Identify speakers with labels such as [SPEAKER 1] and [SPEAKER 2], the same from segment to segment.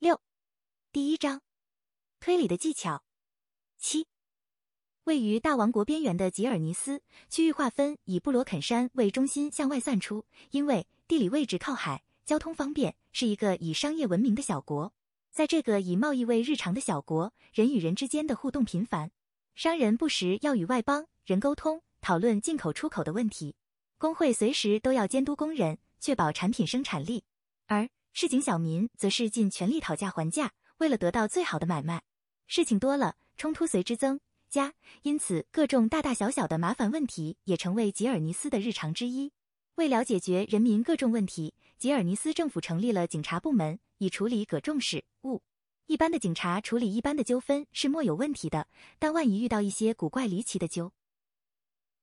[SPEAKER 1] 六，第一章，推理的技巧。七，位于大王国边缘的吉尔尼斯区域划分以布罗肯山为中心向外散出，因为地理位置靠海，交通方便，是一个以商业闻名的小国。在这个以贸易为日常的小国，人与人之间的互动频繁，商人不时要与外邦人沟通，讨论进口出口的问题。工会随时都要监督工人，确保产品生产力，而市井小民则是尽全力讨价还价，为了得到最好的买卖。事情多了，冲突随之增加，因此各种大大小小的麻烦问题也成为吉尔尼斯的日常之一。为了解决人民各种问题，吉尔尼斯政府成立了警察部门，以处理各种事务。一般的警察处理一般的纠纷是没有问题的，但万一遇到一些古怪离奇的纠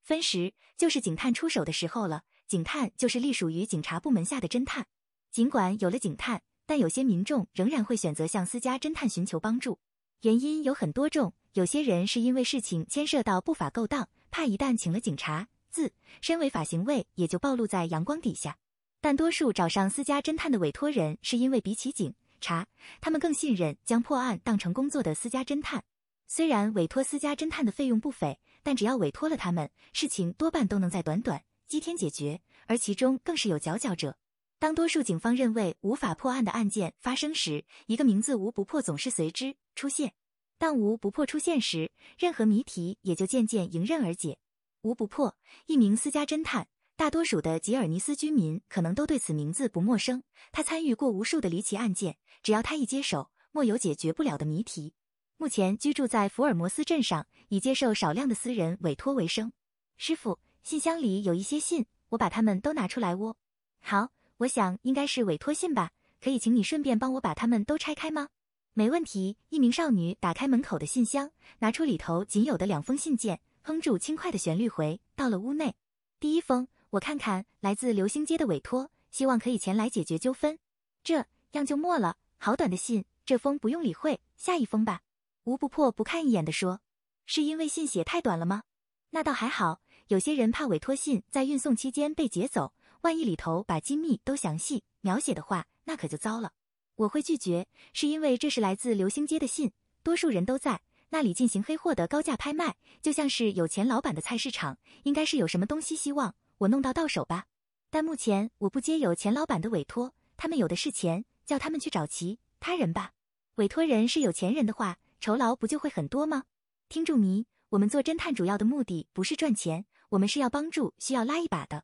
[SPEAKER 1] 纷时，就是警探出手的时候了。警探就是隶属于警察部门下的侦探。尽管有了警探，但有些民众仍然会选择向私家侦探寻求帮助，原因有很多种。有些人是因为事情牵涉到不法勾当，怕一旦请了警察。自身违法行为也就暴露在阳光底下，但多数找上私家侦探的委托人是因为比起警察，他们更信任将破案当成工作的私家侦探。虽然委托私家侦探的费用不菲，但只要委托了他们，事情多半都能在短短几天解决，而其中更是有佼佼者。当多数警方认为无法破案的案件发生时，一个名字无不破总是随之出现。当无不破出现时，任何谜题也就渐渐迎刃而解。无不破，一名私家侦探。大多数的吉尔尼斯居民可能都对此名字不陌生。他参与过无数的离奇案件，只要他一接手，莫有解决不了的谜题。目前居住在福尔摩斯镇上，以接受少量的私人委托为生。师傅，信箱里有一些信，我把它们都拿出来喔。好，我想应该是委托信吧。可以请你顺便帮我把它们都拆开吗？没问题。一名少女打开门口的信箱，拿出里头仅有的两封信件。哼住轻快的旋律回到了屋内。第一封，我看看，来自流星街的委托，希望可以前来解决纠纷。这样就没了。好短的信，这封不用理会，下一封吧。吴不破不看一眼的说：“是因为信写太短了吗？”那倒还好，有些人怕委托信在运送期间被劫走，万一里头把机密都详细描写的话，那可就糟了。我会拒绝，是因为这是来自流星街的信，多数人都在。那里进行黑货的高价拍卖，就像是有钱老板的菜市场，应该是有什么东西希望我弄到到手吧。但目前我不接有钱老板的委托，他们有的是钱，叫他们去找其他人吧。委托人是有钱人的话，酬劳不就会很多吗？听住迷，我们做侦探主要的目的不是赚钱，我们是要帮助需要拉一把的。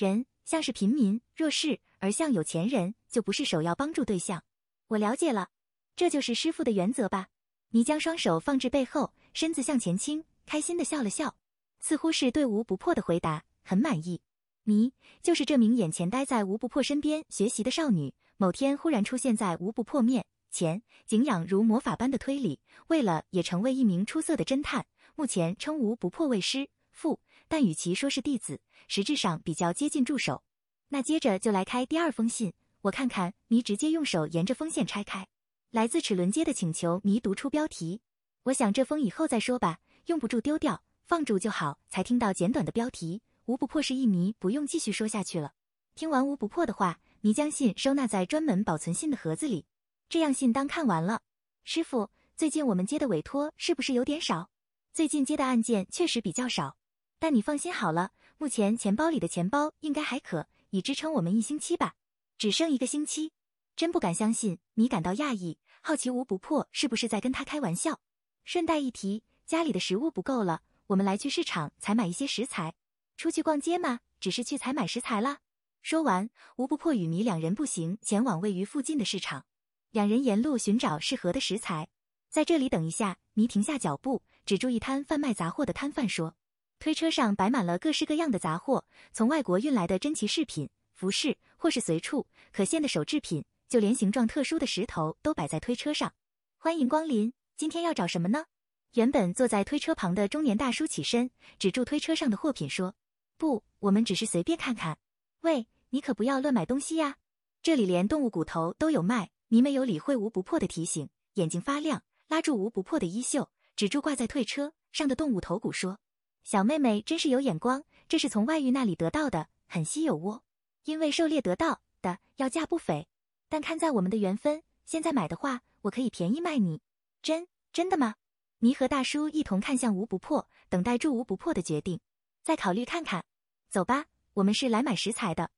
[SPEAKER 1] 人像是平民弱势，而像有钱人就不是首要帮助对象。我了解了。这就是师傅的原则吧？你将双手放置背后，身子向前倾，开心的笑了笑，似乎是对吴不破的回答很满意。你就是这名眼前待在吴不破身边学习的少女，某天忽然出现在吴不破面前，敬仰如魔法般的推理，为了也成为一名出色的侦探。目前称吴不破为师父，但与其说是弟子，实质上比较接近助手。那接着就来开第二封信，我看看。你直接用手沿着封线拆开。来自齿轮街的请求，迷读出标题。我想这封以后再说吧，用不住丢掉，放住就好。才听到简短的标题，无不破是一迷，不用继续说下去了。听完无不破的话，迷将信收纳在专门保存信的盒子里。这样信当看完了。师傅，最近我们接的委托是不是有点少？最近接的案件确实比较少，但你放心好了，目前钱包里的钱包应该还可以支撑我们一星期吧。只剩一个星期。真不敢相信，你感到讶异，好奇吴不破是不是在跟他开玩笑。顺带一提，家里的食物不够了，我们来去市场采买一些食材。出去逛街吗？只是去采买食材啦。说完，吴不破与迷两人步行前往位于附近的市场。两人沿路寻找适合的食材，在这里等一下。迷停下脚步，指住一摊贩卖杂货的摊贩说：“推车上摆满了各式各样的杂货，从外国运来的珍奇饰品、服饰，或是随处可见的手制品。”就连形状特殊的石头都摆在推车上，欢迎光临。今天要找什么呢？原本坐在推车旁的中年大叔起身，指住推车上的货品说：“不，我们只是随便看看。”喂，你可不要乱买东西呀！这里连动物骨头都有卖。你没有理会吴不破的提醒，眼睛发亮，拉住吴不破的衣袖，指住挂在推车上的动物头骨说：“小妹妹真是有眼光，这是从外域那里得到的，很稀有哦。因为狩猎得到的，要价不菲。”但看在我们的缘分，现在买的话，我可以便宜卖你。真真的吗？弥和大叔一同看向吴不破，等待住吴不破的决定，再考虑看看。走吧，我们是来买食材的。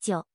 [SPEAKER 1] 九，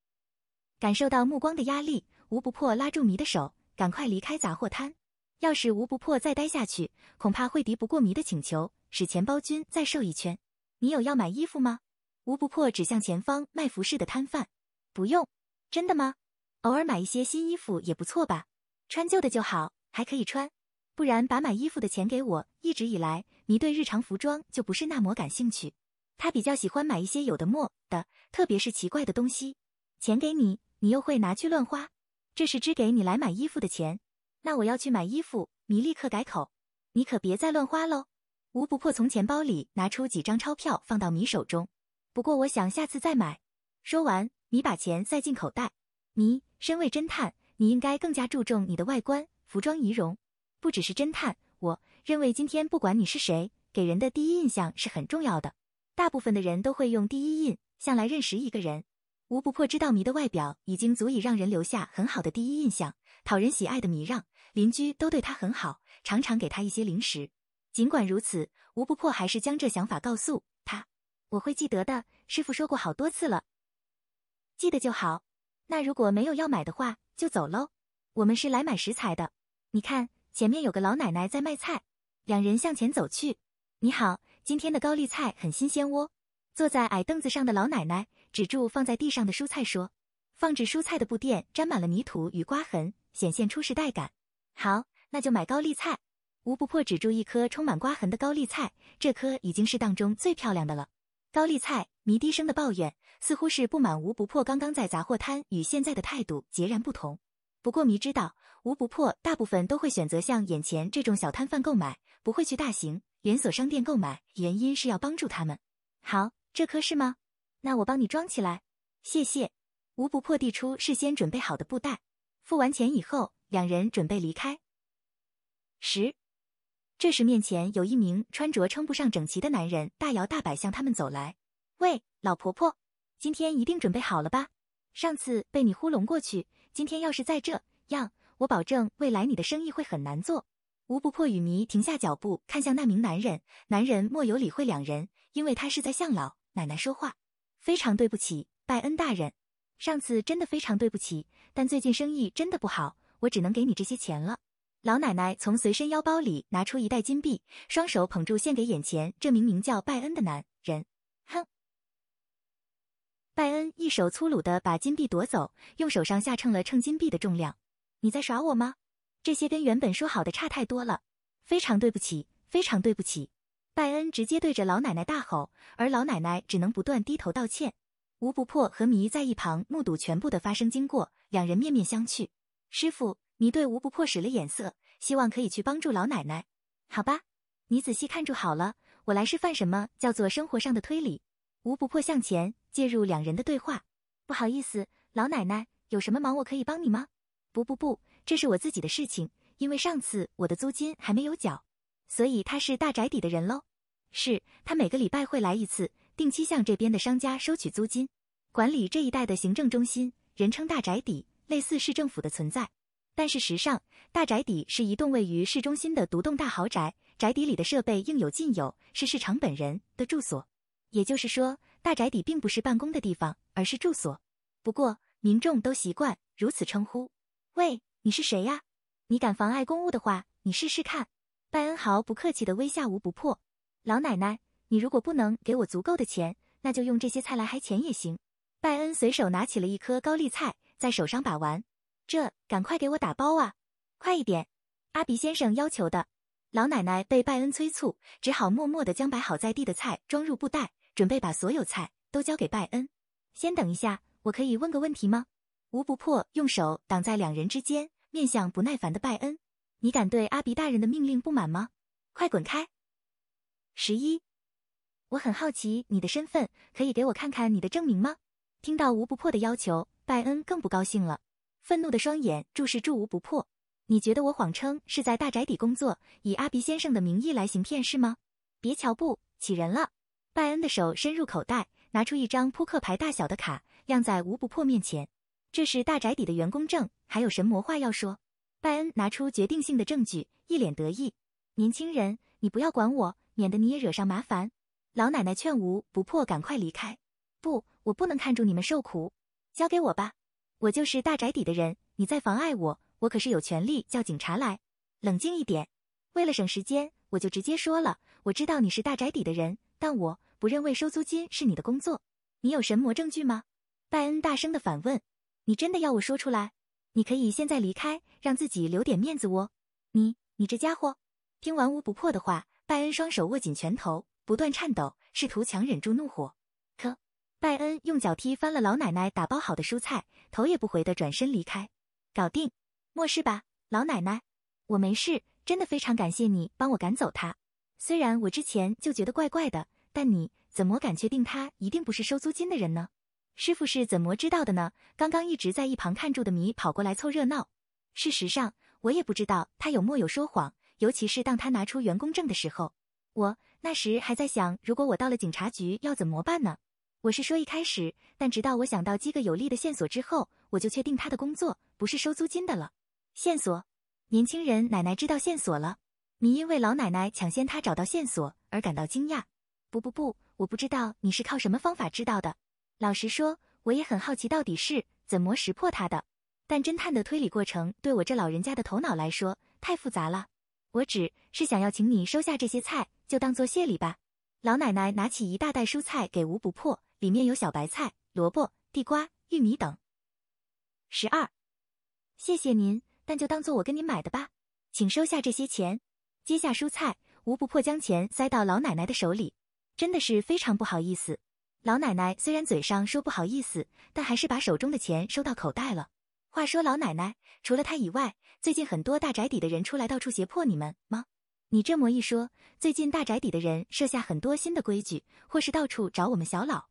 [SPEAKER 1] 感受到目光的压力，吴不破拉住弥的手，赶快离开杂货摊。要是吴不破再待下去，恐怕会敌不过迷的请求，使钱包君再瘦一圈。你有要买衣服吗？吴不破指向前方卖服饰的摊贩。不用，真的吗？偶尔买一些新衣服也不错吧，穿旧的就好，还可以穿。不然把买衣服的钱给我。一直以来，迷对日常服装就不是那么感兴趣，他比较喜欢买一些有的没的，特别是奇怪的东西。钱给你，你又会拿去乱花，这是支给你来买衣服的钱。那我要去买衣服，弥立刻改口，你可别再乱花喽。吴不破从钱包里拿出几张钞票放到米手中，不过我想下次再买。说完，米把钱塞进口袋。弥，身为侦探，你应该更加注重你的外观、服装、仪容。不只是侦探，我认为今天不管你是谁，给人的第一印象是很重要的。大部分的人都会用第一印象来认识一个人。吴不破知道米的外表已经足以让人留下很好的第一印象，讨人喜爱的米让邻居都对他很好，常常给他一些零食。尽管如此，吴不破还是将这想法告诉他：“我会记得的，师傅说过好多次了，记得就好。那如果没有要买的话，就走喽。我们是来买食材的。你看，前面有个老奶奶在卖菜。”两人向前走去。“你好，今天的高丽菜很新鲜哦。”坐在矮凳子上的老奶奶指住放在地上的蔬菜说：“放置蔬菜的布垫沾满了泥土与刮痕，显现出时代感。”好，那就买高丽菜。吴不破指住一颗充满刮痕的高丽菜，这颗已经是当中最漂亮的了。高丽菜，迷低声的抱怨，似乎是不满吴不破刚刚在杂货摊与现在的态度截然不同。不过迷知道，吴不破大部分都会选择像眼前这种小摊贩购买，不会去大型连锁商店购买，原因是要帮助他们。好，这颗是吗？那我帮你装起来，谢谢。吴不破递出事先准备好的布袋，付完钱以后，两人准备离开。十。这时，面前有一名穿着称不上整齐的男人，大摇大摆向他们走来。喂，老婆婆，今天一定准备好了吧？上次被你糊弄过去，今天要是再这样，我保证未来你的生意会很难做。吴不破与迷停下脚步，看向那名男人。男人莫有理会两人，因为他是在向老奶奶说话。非常对不起，拜恩大人，上次真的非常对不起，但最近生意真的不好，我只能给你这些钱了。老奶奶从随身腰包里拿出一袋金币，双手捧住，献给眼前这名名叫拜恩的男人。哼！拜恩一手粗鲁的把金币夺走，用手上下称了称金币的重量。你在耍我吗？这些跟原本说好的差太多了。非常对不起，非常对不起！拜恩直接对着老奶奶大吼，而老奶奶只能不断低头道歉。吴不破和迷在一旁目睹全部的发生经过，两人面面相觑。师傅。你对吴不破使了眼色，希望可以去帮助老奶奶，好吧？你仔细看住好了，我来示范什么叫做生活上的推理。吴不破向前介入两人的对话。不好意思，老奶奶，有什么忙我可以帮你吗？不不不，这是我自己的事情，因为上次我的租金还没有缴，所以他是大宅邸的人喽。是他每个礼拜会来一次，定期向这边的商家收取租金，管理这一带的行政中心，人称大宅邸，类似市政府的存在。但事实上，大宅邸是一栋位于市中心的独栋大豪宅，宅邸里的设备应有尽有，是市长本人的住所。也就是说，大宅邸并不是办公的地方，而是住所。不过，民众都习惯如此称呼。喂，你是谁呀？你敢妨碍公务的话，你试试看。拜恩毫不客气地威吓吴不破。老奶奶，你如果不能给我足够的钱，那就用这些菜来还钱也行。拜恩随手拿起了一颗高丽菜，在手上把玩。这，赶快给我打包啊！快一点！阿比先生要求的。老奶奶被拜恩催促，只好默默地将摆好在地的菜装入布袋，准备把所有菜都交给拜恩。先等一下，我可以问个问题吗？吴不破用手挡在两人之间，面向不耐烦的拜恩：“你敢对阿比大人的命令不满吗？快滚开！”十一，我很好奇你的身份，可以给我看看你的证明吗？听到吴不破的要求，拜恩更不高兴了。愤怒的双眼注视住吴不破，你觉得我谎称是在大宅邸工作，以阿鼻先生的名义来行骗是吗？别瞧不起人了。拜恩的手伸入口袋，拿出一张扑克牌大小的卡，亮在吴不破面前。这是大宅邸的员工证，还有神魔话要说。拜恩拿出决定性的证据，一脸得意。年轻人，你不要管我，免得你也惹上麻烦。老奶奶劝吴不破赶快离开。不，我不能看住你们受苦。交给我吧，我就是大宅邸的人，你再妨碍我，我可是有权利叫警察来。冷静一点，为了省时间，我就直接说了。我知道你是大宅邸的人，但我不认为收租金是你的工作。你有神魔证据吗？拜恩大声的反问。你真的要我说出来？你可以现在离开，让自己留点面子哦。你，你这家伙！听完吴不破的话，拜恩双手握紧拳头，不断颤抖，试图强忍住怒火。拜恩用脚踢翻了老奶奶打包好的蔬菜，头也不回的转身离开。搞定，没事吧，老奶奶？我没事，真的非常感谢你帮我赶走他。虽然我之前就觉得怪怪的，但你怎么敢确定他一定不是收租金的人呢？师傅是怎么知道的呢？刚刚一直在一旁看住的米跑过来凑热闹。事实上，我也不知道他有没有说谎，尤其是当他拿出员工证的时候，我那时还在想，如果我到了警察局要怎么办呢？我是说一开始，但直到我想到几个有力的线索之后，我就确定他的工作不是收租金的了。线索，年轻人奶奶知道线索了。你因为老奶奶抢先他找到线索而感到惊讶。不不不，我不知道你是靠什么方法知道的。老实说，我也很好奇到底是怎么识破他的。但侦探的推理过程对我这老人家的头脑来说太复杂了。我只是想要请你收下这些菜，就当做谢礼吧。老奶奶拿起一大袋蔬菜给吴不破，里面有小白菜、萝卜、地瓜、玉米等。十二，谢谢您，但就当做我跟您买的吧，请收下这些钱。接下蔬菜，吴不破将钱塞到老奶奶的手里，真的是非常不好意思。老奶奶虽然嘴上说不好意思，但还是把手中的钱收到口袋了。话说，老奶奶，除了她以外，最近很多大宅邸的人出来到处胁迫你们吗？你这么一说，最近大宅邸的人设下很多新的规矩，或是到处找我们小老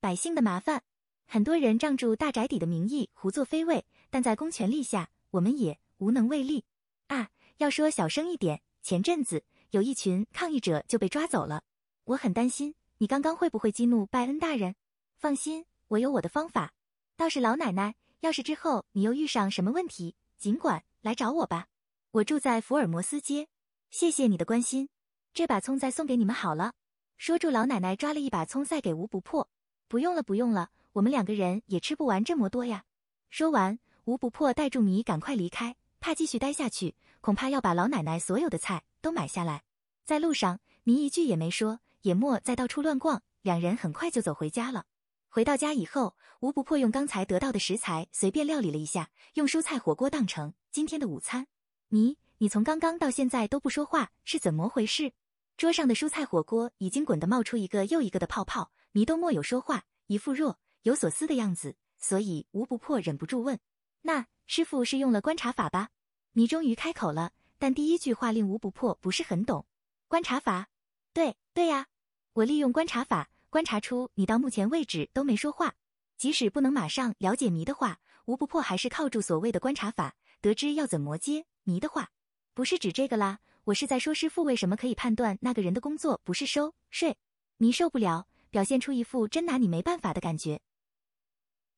[SPEAKER 1] 百姓的麻烦。很多人仗住大宅邸的名义胡作非为，但在公权力下，我们也无能为力。啊，要说小声一点，前阵子有一群抗议者就被抓走了，我很担心。你刚刚会不会激怒拜恩大人？放心，我有我的方法。倒是老奶奶，要是之后你又遇上什么问题，尽管来找我吧。我住在福尔摩斯街。谢谢你的关心，这把葱再送给你们好了。说住，老奶奶抓了一把葱塞给吴不破。不用了，不用了，我们两个人也吃不完这么多呀。说完，吴不破带住米赶快离开，怕继续待下去，恐怕要把老奶奶所有的菜都买下来。在路上，米一句也没说。也莫再到处乱逛，两人很快就走回家了。回到家以后，吴不破用刚才得到的食材随便料理了一下，用蔬菜火锅当成今天的午餐。你，你从刚刚到现在都不说话，是怎么回事？桌上的蔬菜火锅已经滚得冒出一个又一个的泡泡，迷都莫有说话，一副若有所思的样子。所以吴不破忍不住问：“那师傅是用了观察法吧？”迷终于开口了，但第一句话令吴不破不是很懂。观察法。对对呀，我利用观察法观察出你到目前为止都没说话，即使不能马上了解谜的话，吴不破还是靠住所谓的观察法得知要怎么接谜的话，不是指这个啦，我是在说师傅为什么可以判断那个人的工作不是收税，迷受不了，表现出一副真拿你没办法的感觉。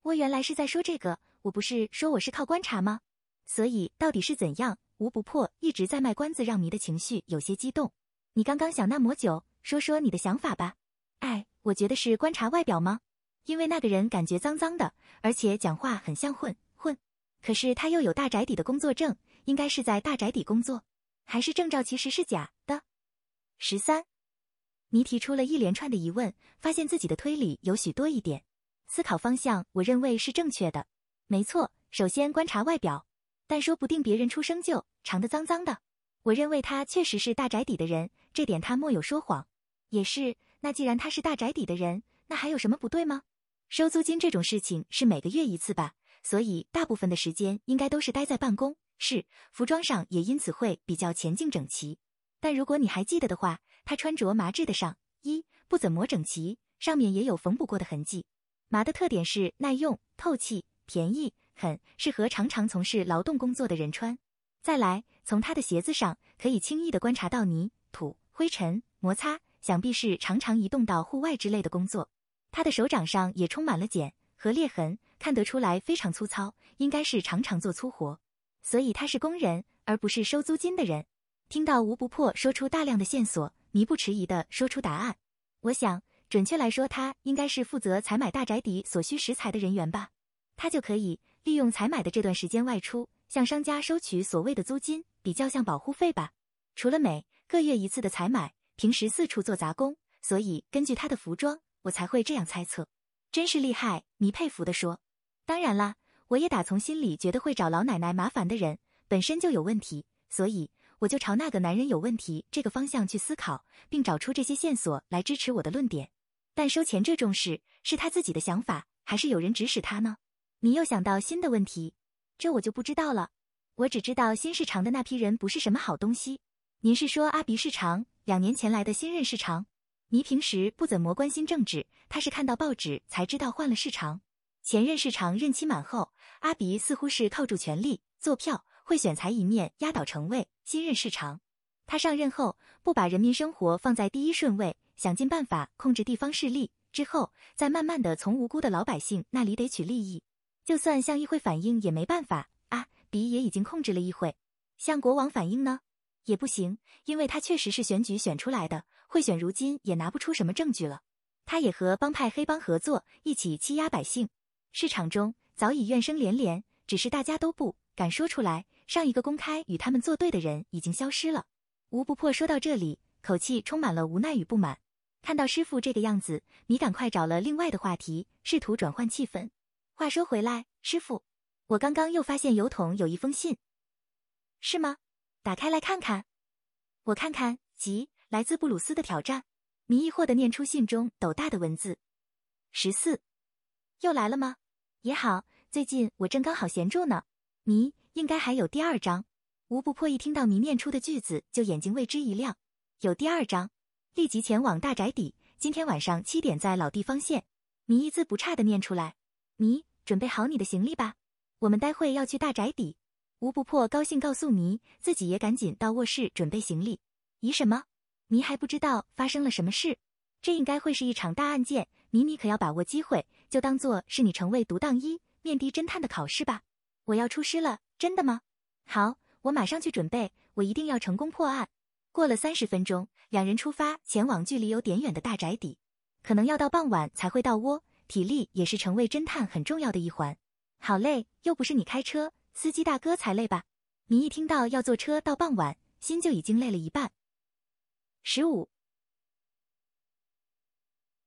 [SPEAKER 1] 我原来是在说这个，我不是说我是靠观察吗？所以到底是怎样？吴不破一直在卖关子，让迷的情绪有些激动。你刚刚想那么久，说说你的想法吧。哎，我觉得是观察外表吗？因为那个人感觉脏脏的，而且讲话很像混混。可是他又有大宅邸的工作证，应该是在大宅邸工作，还是证照其实是假的？十三，你提出了一连串的疑问，发现自己的推理有许多疑点，思考方向我认为是正确的。没错，首先观察外表，但说不定别人出生就长得脏脏的。我认为他确实是大宅邸的人，这点他莫有说谎。也是，那既然他是大宅邸的人，那还有什么不对吗？收租金这种事情是每个月一次吧，所以大部分的时间应该都是待在办公室，服装上也因此会比较前进整齐。但如果你还记得的话，他穿着麻质的上衣，不怎么整齐，上面也有缝补过的痕迹。麻的特点是耐用、透气、便宜，很适合常常从事劳动工作的人穿。再来，从他的鞋子上可以轻易的观察到泥土、灰尘摩擦，想必是常常移动到户外之类的工作。他的手掌上也充满了茧和裂痕，看得出来非常粗糙，应该是常常做粗活，所以他是工人，而不是收租金的人。听到吴不破说出大量的线索，迷不迟疑的说出答案。我想，准确来说，他应该是负责采买大宅邸所需食材的人员吧。他就可以利用采买的这段时间外出，向商家收取所谓的租金，比较像保护费吧。除了每个月一次的采买，平时四处做杂工，所以根据他的服装，我才会这样猜测。真是厉害，迷佩服的说。当然啦，我也打从心里觉得会找老奶奶麻烦的人本身就有问题，所以。我就朝那个男人有问题这个方向去思考，并找出这些线索来支持我的论点。但收钱这种事是他自己的想法，还是有人指使他呢？你又想到新的问题，这我就不知道了。我只知道新市场的那批人不是什么好东西。您是说阿鼻市场两年前来的新任市场？你平时不怎么关心政治，他是看到报纸才知道换了市场。前任市场任期满后，阿鼻似乎是靠住权力做票。会选才一面压倒城位，新任市长。他上任后不把人民生活放在第一顺位，想尽办法控制地方势力，之后再慢慢的从无辜的老百姓那里得取利益。就算向议会反映也没办法啊，比也已经控制了议会。向国王反映呢，也不行，因为他确实是选举选出来的，贿选如今也拿不出什么证据了。他也和帮派黑帮合作，一起欺压百姓。市场中早已怨声连连，只是大家都不敢说出来。上一个公开与他们作对的人已经消失了。吴不破说到这里，口气充满了无奈与不满。看到师傅这个样子，你赶快找了另外的话题，试图转换气氛。话说回来，师傅，我刚刚又发现邮筒有一封信，是吗？打开来看看。我看看，即来自布鲁斯的挑战。迷疑惑的念出信中斗大的文字。十四，又来了吗？也好，最近我正刚好闲住呢。迷。应该还有第二章。吴不破一听到迷念出的句子，就眼睛为之一亮。有第二章，立即前往大宅邸。今天晚上七点在老地方见。迷一字不差的念出来。迷，准备好你的行李吧，我们待会要去大宅邸。吴不破高兴告诉迷，自己也赶紧到卧室准备行李。咦什么？迷还不知道发生了什么事。这应该会是一场大案件，迷你可要把握机会，就当做是你成为独当一面的侦探的考试吧。我要出师了。真的吗？好，我马上去准备。我一定要成功破案。过了三十分钟，两人出发前往距离有点远的大宅邸，可能要到傍晚才会到窝。体力也是成为侦探很重要的一环。好累，又不是你开车，司机大哥才累吧？你一听到要坐车到傍晚，心就已经累了一半。十五，